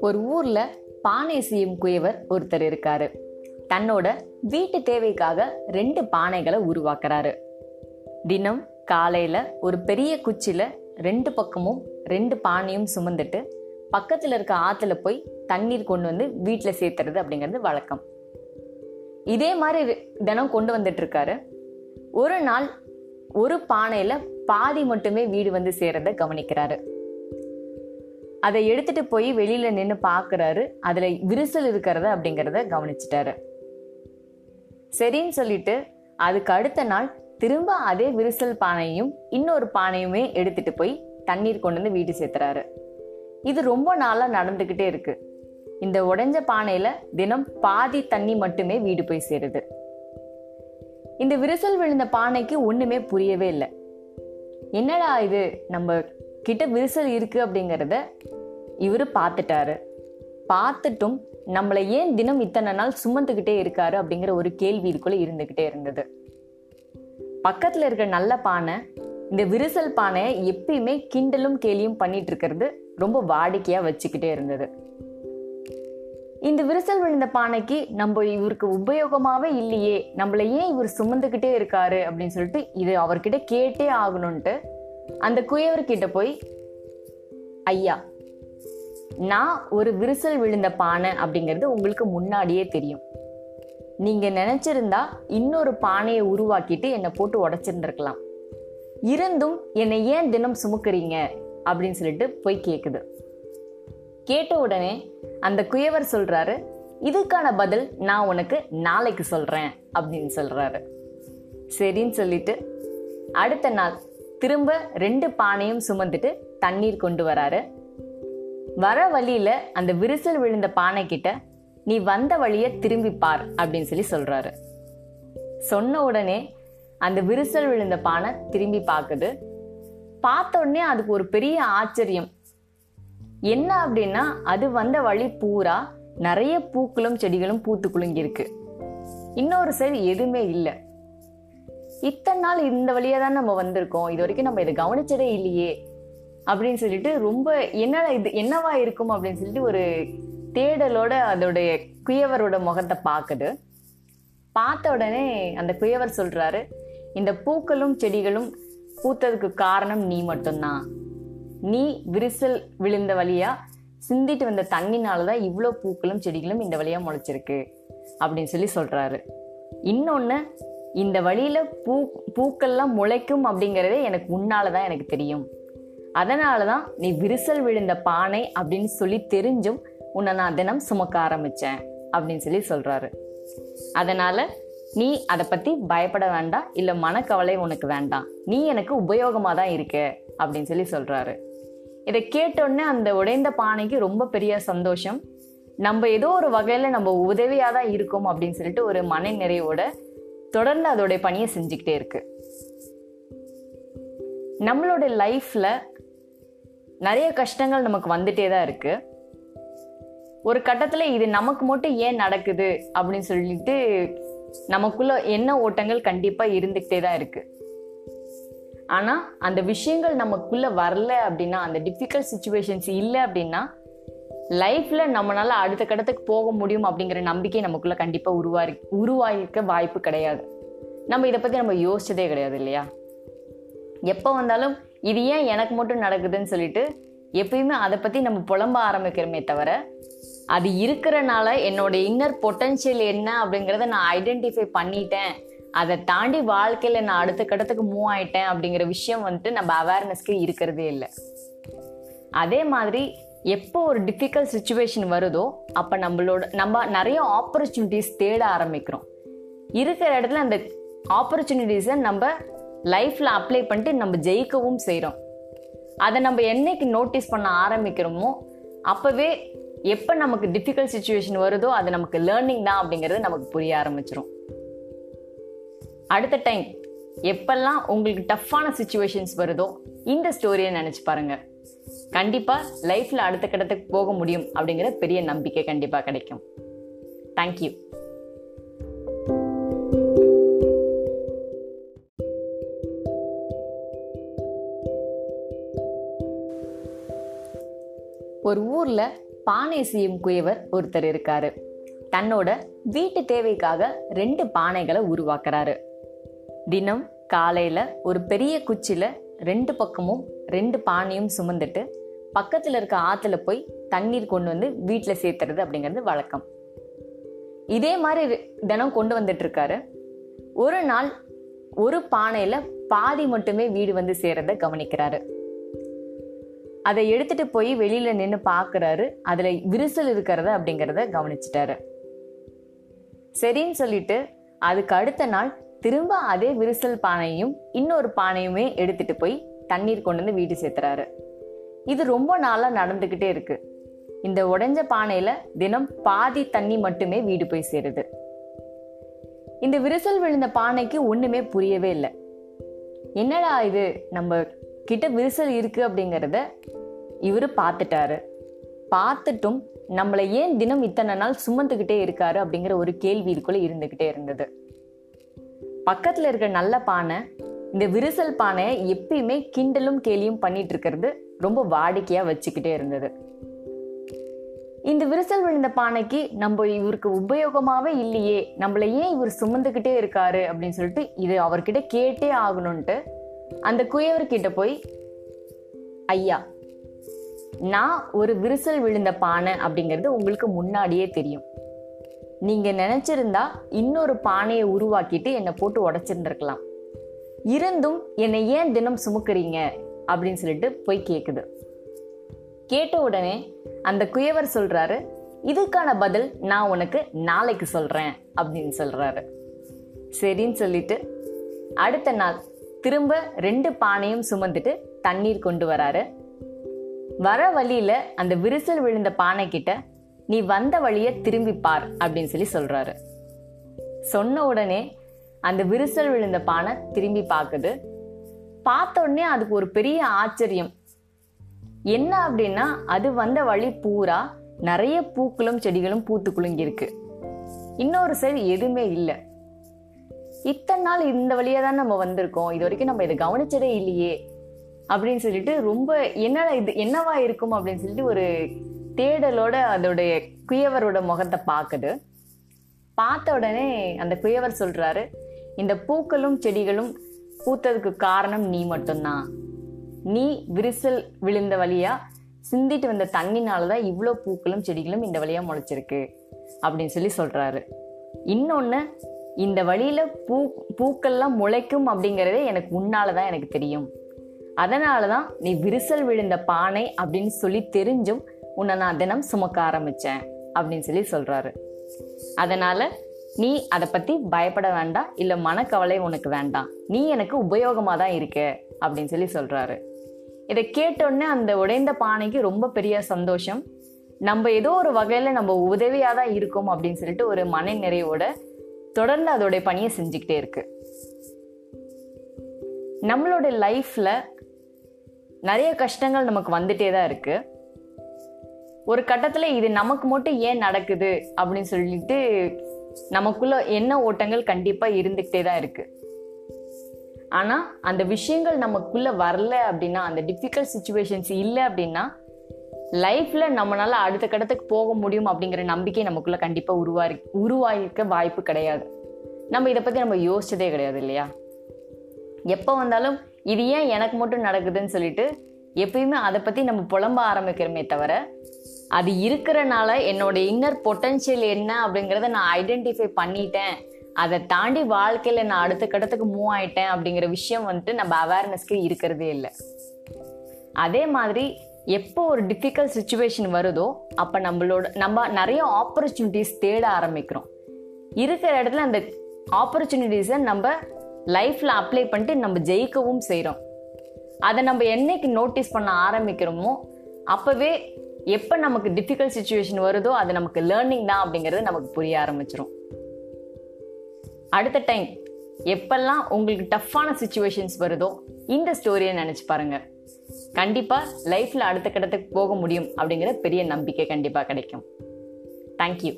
ஒரு ஊர்ல பானை செய்யும் குயவர் ஒருத்தர் இருக்காரு. தன்னோட வீட்டு தேவைக்காக ரெண்டு பானைகளை உருவாக்குறாரு. தினம் காலையில ஒரு பெரிய குச்சில ரெண்டு பக்கமும் ரெண்டு பானையும் சுமந்துட்டு பக்கத்துல இருக்க ஆத்துல போய் தண்ணீர் கொண்டு வந்து வீட்டுல சேர்த்துறது அப்படிங்கிறது வழக்கம். இதே மாதிரி தினம் கொண்டு வந்துட்டு இருக்காரு. ஒரு நாள் ஒரு பானையில பாதி மட்டுமே வீடு வந்து சேரத கவனிக்கிறாரு. அதை எடுத்துட்டு போய் வெளியில நின்று பார்க்குறாரு அதுல விரிசல் இருக்கிறத அப்படிங்கிறத கவனிச்சிட்டாரு. சரின்னு சொல்லிட்டு அதுக்கு அடுத்த நாள் திரும்ப அதே விரிசல் பானையும் இன்னொரு பானையுமே எடுத்துட்டு போய் தண்ணீர் கொண்டு வந்து வீடு சேர்த்துறாரு. இது ரொம்ப நாளா நடந்துகிட்டே இருக்கு. இந்த உடைஞ்ச பானையில தினம் பாதி தண்ணி மட்டுமே வீடு போய் சேருது. இந்த விரிசல் விழுந்த பானைக்கு ஒண்ணுமே புரியவே இல்லை. என்னடா இது? நம்ம கிட்ட விரிசல் இருக்கு அப்படிங்கிறத இவர் பார்த்துட்டாரு. பார்த்துட்டும் நம்மளை ஏன் தினம் இத்தனை நாள் சுமந்துக்கிட்டே இருக்காரு அப்படிங்கிற ஒரு கேள்வி இதுக்குள்ளே இருந்துக்கிட்டே இருந்தது. பக்கத்தில் இருக்கிற நல்ல பானை இந்த விரிசல் பானையை எப்பயுமே கிண்டலும் கேலியும் பண்ணிட்டு இருக்கிறது ரொம்ப வாடிக்கையாக வச்சுக்கிட்டே இருந்தது. இந்த விரிசல் விழுந்த பானைக்கு நம்ம இவருக்கு உபயோகமாகவே இல்லையே நம்மள ஏன் இவர் சுமந்துக்கிட்டே இருக்காரு அப்படின்னு சொல்லிட்டு இது அவர்கிட்ட கேட்டே ஆகணும்ன்ட்டு அந்த குயவர்கிட்ட போய் ஐயா நான் ஒரு விரிசல் விழுந்த பானை அப்படிங்கிறது உங்களுக்கு முன்னாடியே தெரியும். நீங்க நினைச்சிருந்தா இன்னொரு பானையை உருவாக்கிட்டு என்னை போட்டு உடைச்சிருந்துருக்கலாம். இருந்தும் என்னை ஏன் தினம் சுமக்குறீங்க? அப்படின்னு சொல்லிட்டு போய் கேட்குது கேட்ட உடனே அந்த குயவர் சொல்றாரு இதுக்கான பதில் நான் உனக்கு நாளைக்கு சொல்றேன் அப்படின்னு சொல்றாரு. சரின்னு சொல்லிட்டு அடுத்த நாள் திரும்ப ரெண்டு பானையும் சுமந்துட்டு தண்ணீர் கொண்டு வராரு. வர வழியில அந்த விரிசல் விழுந்த பானை கிட்ட நீ வந்த வழிய திரும்பி பார் அப்படின்னு சொல்லி சொல்றாரு. சொன்ன உடனே அந்த விரிசல் விழுந்த பானை திரும்பி பார்க்குது பார்த்த உடனே அதுக்கு ஒரு பெரிய ஆச்சரியம். என்ன அப்படின்னா அது வந்த வழி பூரா நிறைய பூக்களும் செடிகளும் பூத்து குலுங்கியிருக்கு இன்னொரு சைடு எதுவுமே இல்லை. இத்தனை நாள் இந்த வழியா தான் நம்ம வந்திருக்கோம். இது வரைக்கும் நம்ம இதை கவனிச்சதே இல்லையே. அப்படின்னு சொல்லிட்டு ரொம்ப என்னடா இது என்னவா இருக்கும் அப்படின்னு சொல்லிட்டு ஒரு தேடலோட அதோடைய குயவரோட முகத்தை பார்க்குது. பார்த்த உடனே அந்த குயவர் சொல்றாரு இந்த பூக்களும் செடிகளும் பூத்ததுக்கு காரணம் நீ மட்டும்தான். நீ விரிசல் விழுந்த வழியா சிந்திட்டு வந்த தண்ணினால தான் இவ்வளோ பூக்களும் செடிகளும் இந்த வழியாக முளைச்சிருக்கு. அப்படின்னு சொல்லி சொல்கிறாரு இன்னொன்று இந்த வழியில் பூ பூக்கள்லாம் முளைக்கும் அப்படிங்கிறதே எனக்கு உன்னால தான் எனக்கு தெரியும். அதனால தான் நீ விரிசல் விழுந்த பானை அப்படின்னு சொல்லி தெரிஞ்சும் உன்னை நான் தினம் சுமக்க ஆரம்பித்தேன் அப்படின்னு சொல்லி சொல்கிறாரு அதனால் நீ அதை பற்றி பயப்பட வேண்டாம் இல்லை மனக்கவலை உனக்கு வேண்டாம். நீ எனக்கு உபயோகமாக தான் இருக்க அப்படின்னு சொல்லி சொல்கிறாரு இதை கேட்டோடனே அந்த உடைந்த பானைக்கு ரொம்ப பெரிய சந்தோஷம். நம்ம ஏதோ ஒரு வகையில் நம்ம உதவியாக தான் இருக்கோம் அப்படின்னு சொல்லிட்டு ஒரு மன நிறைவோட தொடர்ந்து அதோடைய பணியை செஞ்சுக்கிட்டே இருக்கு. நம்மளோட லைஃப்பில் நிறைய கஷ்டங்கள் நமக்கு வந்துட்டே தான் இருக்கு. ஒரு கட்டத்தில் இது நமக்கு மட்டும் ஏன் நடக்குது அப்படின்னு சொல்லிட்டு நமக்குள்ள என்ன ஓட்டங்கள் கண்டிப்பாக இருந்துக்கிட்டே தான் இருக்கு. ஆனால் அந்த விஷயங்கள் நமக்குள்ள வரல அப்படின்னா அந்த டிஃபிகல்ட் சுச்சுவேஷன்ஸ் இல்லை அப்படின்னா லைஃப்பில் நம்மளால் அடுத்த கட்டத்துக்கு போக முடியும் அப்படிங்கிற நம்பிக்கை நமக்குள்ளே கண்டிப்பாக உருவாகி உருவாயிருக்க வாய்ப்பு கிடையாது. நம்ம இதை பற்றி நம்ம யோசிச்சதே கிடையாது இல்லையா? எப்போ வந்தாலும் இது ஏன் எனக்கு மட்டும் நடக்குதுன்னு சொல்லிட்டு எப்பயுமே அதை பற்றி நம்ம புலம்ப ஆரம்பிக்கிறோமே தவிர அது இருக்கிறனால என்னோட இன்னர் பொட்டன்ஷியல் என்ன அப்படிங்கிறத நான் ஐடென்டிஃபை பண்ணிட்டேன். அதை தாண்டி வாழ்க்கையில் நான் அடுத்த கட்டத்துக்கு மூவ் ஆயிட்டேன் அப்படிங்கிற விஷயம் வந்துட்டு நம்ம அவேர்னஸ்க்கு இருக்கிறதே இல்லை. அதே மாதிரி எப்போ ஒரு டிஃபிகல்ட் சுச்சுவேஷன் வருதோ அப்போ நம்மளோட நம்ம நிறைய ஆப்பர்ச்சுனிட்டிஸ் தேட ஆரம்பிக்கிறோம். இருக்கிற இடத்துல அந்த ஆப்பர்ச்சுனிட்டிஸை நம்ம லைஃப்பில் அப்ளை பண்ணிட்டு நம்ம ஜெயிக்கவும் செய்கிறோம் அதை நம்ம என்னைக்கு நோட்டீஸ் பண்ண ஆரம்பிக்கிறோமோ அப்போவே எப்போ நமக்கு டிஃபிகல்ட் சுச்சுவேஷன் வருதோ அது நமக்கு லேர்னிங் தான் அப்படிங்கிறது நமக்கு புரிய ஆரம்பிச்சிடும் அடுத்த டைம் எப்பெல்லாம் உங்களுக்கு டஃப்பான சுச்சுவேஷன்ஸ் வருதோ இந்த ஸ்டோரியை நினச்சி பாருங்கள் கண்டிப்பா லைஃப்ல அடுத்த கட்டத்துக்கு போக முடியும் அப்படிங்கிற பெரிய நம்பிக்கை கண்டிப்பாக கிடைக்கும். தேங்க்யூ ஒரு ஊர்ல பானை செய்யும் குயவர் ஒருத்தர் இருக்காரு. தன்னோட வீட்டு தேவைக்காக ரெண்டு பானைகளை உருவாக்குறாரு. தினம் காலையில ஒரு பெரிய குச்சில ரெண்டு பக்கமும் ரெண்டு பானையும் சுமந்துட்டு பக்கத்தில் இருக்க ஆற்றுல போய் தண்ணீர் கொண்டு வந்து வீட்டில் சேர்த்துறது அப்படிங்கிறது வழக்கம். இதே மாதிரி தினம் கொண்டு வந்துட்டு இருக்காரு ஒரு நாள் ஒரு பானையில் பாதி மட்டுமே வீடு வந்து சேரத கவனிக்கிறாரு. அதை எடுத்துட்டு போய் வெளியில நின்று பார்க்குறாரு அதுல விரிசல் இருக்கிறத அப்படிங்கிறத கவனிச்சிட்டாரு. சரின்னு சொல்லிட்டு அதுக்கு அடுத்த நாள் திரும்ப அதே விரிசல் பானையும் இன்னொரு பானையுமே எடுத்துட்டு போய் தண்ணீர் கொண்டு வந்து வீடு சேர்த்துறாரு. இது ரொம்ப நாளா நடந்துகிட்டே இருக்கு. இந்த உடைஞ்ச பானையில தினம் பாதி தண்ணி மட்டுமே வீடு போய் சேருது. இந்த விரிசல் விழுந்த பானைக்கு ஒண்ணுமே புரியவே இல்லை. என்னடா இது? நம்ம கிட்ட விரிசல் இருக்கு அப்படிங்கிறத இவரு பார்த்துட்டாரு. பார்த்துட்டும் நம்மளை ஏன் தினம் இத்தனை நாள் சுமந்துக்கிட்டே இருக்காரு அப்படிங்கிற ஒரு கேள்வி இதுக்குள்ள இருந்துகிட்டே இருந்தது. பக்கத்துல இருக்கிற நல்ல பானை இந்த விரிசல் பானை எப்பயுமே கிண்டலும் கேலியும் பண்ணிட்டு இருக்கிறது ரொம்ப வாடிக்கையா வச்சுக்கிட்டே இருந்தது. இந்த விரிசல் விழுந்த பானைக்கு நம்ம இவருக்கு உபயோகமாவே இல்லையே நம்மள ஏன் இவர் சுமந்துக்கிட்டே இருக்காரு அப்படின்னு சொல்லிட்டு இது அவர்கிட்ட கேட்டே ஆகணும்ட்டு அந்த குயவர்கிட்ட போய் ஐயா நான் ஒரு விரிசல் விழுந்த பானை அப்படிங்கிறது உங்களுக்கு முன்னாடியே தெரியும். நீங்க நினைச்சிருந்தா இன்னொரு பானையை உருவாக்கிட்டு என்னை போட்டு உடைச்சிருந்திருக்கலாம். இருந்தும் என்னை ஏன் தினம் சுமக்குறீங்க? அப்படின்னு சொல்லிட்டு போய் கேட்குது கேட்ட உடனே அந்த குயவர் சொல்றாரு இதுக்கான பதில் நான் உனக்கு நாளைக்கு சொல்றேன் அப்படின்னு சொல்றாரு. சரின்னு சொல்லிட்டு அடுத்த நாள் திரும்ப ரெண்டு பானையும் சுமந்துட்டு தண்ணீர் கொண்டு வராரு. வர வழியில அந்த விரிசல் விழுந்த பானை கிட்ட நீ வந்த வழிய திரும்பி பார் அப்படின்னு சொல்லி சொல்றாரு. சொன்ன உடனே அந்த விரிசல் விழுந்த பானை திரும்பி பார்க்குது. பார்த்த உடனே அதுக்கு ஒரு பெரிய ஆச்சரியம். என்ன அப்படின்னா அது வந்த வழி பூரா நிறைய பூக்களும் செடிகளும் பூத்து குலுங்கியிருக்கு. இன்னொரு சைடு எதுவுமே இல்லை. இத்தனை நாள் இந்த வழியாக தான் நம்ம வந்திருக்கோம். இது வரைக்கும் நம்ம இதை கவனிச்சதே இல்லையே அப்படின்னு சொல்லிட்டு ரொம்ப என்னடா இது? என்னவா இருக்கும்? அப்படின்னு சொல்லிட்டு ஒரு தேடலோட அதோடைய குயவரோட முகத்தை பார்க்குது. பார்த்த உடனே அந்த குயவர் சொல்றாரு இந்த பூக்களும் செடிகளும் பூத்ததுக்கு காரணம் நீ மட்டும்தான். நீ விரிசல் விழுந்த வழியா சிந்திட்டு வந்த தண்ணினாலதான் இவ்வளோ பூக்களும் செடிகளும் இந்த வழியாக முளைச்சிருக்கு அப்படின்னு சொல்லி சொல்கிறாரு இன்னொன்று இந்த வழியில் பூ பூக்கள்லாம் முளைக்கும் அப்படிங்கிறதே எனக்கு முன்னாலதான் எனக்கு தெரியும். அதனாலதான் நீ விரிசல் விழுந்த பானை அப்படின்னு சொல்லி தெரிஞ்சும் உன்னை நான் தினம் சுமக்க ஆரம்பித்தேன் அப்படின்னு சொல்லி சொல்கிறாரு அதனால் நீ அதை பற்றி பயப்பட வேண்டாம் இல்லை மனக்கவலை உனக்கு வேண்டாம். நீ எனக்கு உபயோகமாக தான் இருக்க அப்படின்னு சொல்லி சொல்கிறாரு இதை கேட்டோடனே அந்த உடைந்த பானைக்கு ரொம்ப பெரிய சந்தோஷம். நம்ம ஏதோ ஒரு வகையில் நம்ம உதவியாக தான் இருக்கோம் அப்படின்னு சொல்லிட்டு ஒரு மன நிறைவோட தொடர்ந்து அதோடைய பணியை செஞ்சுக்கிட்டே இருக்கு. நம்மளோட லைஃப்பில் நிறைய கஷ்டங்கள் நமக்கு வந்துட்டே தான் இருக்கு. ஒரு கட்டத்தில் இது நமக்கு மட்டும் ஏன் நடக்குது அப்படின்னு சொல்லிட்டு நமக்குள்ள என்ன ஓட்டங்கள் கண்டிப்பா இருந்துகிட்டே தான் இருக்கு. ஆனா அந்த விஷயங்கள் நமக்குள்ள வரல அப்படின்னா அந்த டிஃபிகல்ட் சுச்சுவேஷன்ஸ் இல்லை அப்படின்னா லைஃப்ல நம்மளால அடுத்த கட்டத்துக்கு போக முடியும் அப்படிங்கிற நம்பிக்கை நமக்குள்ள கண்டிப்பா உருவாரி உருவாயிருக்க வாய்ப்பு கிடையாது. நம்ம இதை பத்தி நம்ம யோசிச்சதே கிடையாது இல்லையா? எப்போ வந்தாலும் இது ஏன் எனக்கு மட்டும் நடக்குதுன்னு சொல்லிட்டு எப்பயுமே அதை பத்தி நம்ம புலம்ப ஆரம்பிக்கிறோமே தவிர அது இருக்கிறனால என்னோட இன்னர் பொட்டன்ஷியல் என்ன அப்படிங்கிறத நான் ஐடென்டிஃபை பண்ணிட்டேன். அதை தாண்டி வாழ்க்கையில் நான் அடுத்த கட்டத்துக்கு மூவ் ஆயிட்டேன் அப்படிங்கிற விஷயம் வந்துட்டு நம்ம அவேர்னஸ்க்கு இருக்கிறதே இல்லை. அதே மாதிரி எப்போ ஒரு டிஃபிகல்ட் சுச்சுவேஷன் வருதோ அப்போ நம்மளோட நம்ம நிறைய ஆப்பர்ச்சுனிட்டிஸ் தேட ஆரம்பிக்கிறோம். இருக்கிற இடத்துல அந்த ஆப்பர்ச்சுனிட்டிஸை நம்ம லைஃப்பில் அப்ளை பண்ணிட்டு நம்ம ஜெயிக்கவும் செய்கிறோம் அதை நம்ம என்னைக்கு நோட்டீஸ் பண்ண ஆரம்பிக்கிறோமோ அப்போவே எப்போ நமக்கு டிஃபிகல்ட் சுச்சுவேஷன் வருதோ அது நமக்கு லேர்னிங் தான் அப்படிங்கிறது நமக்கு புரிய ஆரம்பிச்சிடும் அடுத்த டைம் எப்பெல்லாம் உங்களுக்கு டஃப்பான சுச்சுவேஷன்ஸ் வருதோ இந்த ஸ்டோரியை நினச்சி பாருங்கள் கண்டிப்பாக லைஃப்பில் அடுத்த கட்டத்துக்கு போக முடியும் அப்படிங்கிற பெரிய நம்பிக்கை கண்டிப்பாக கிடைக்கும். தேங்க்யூ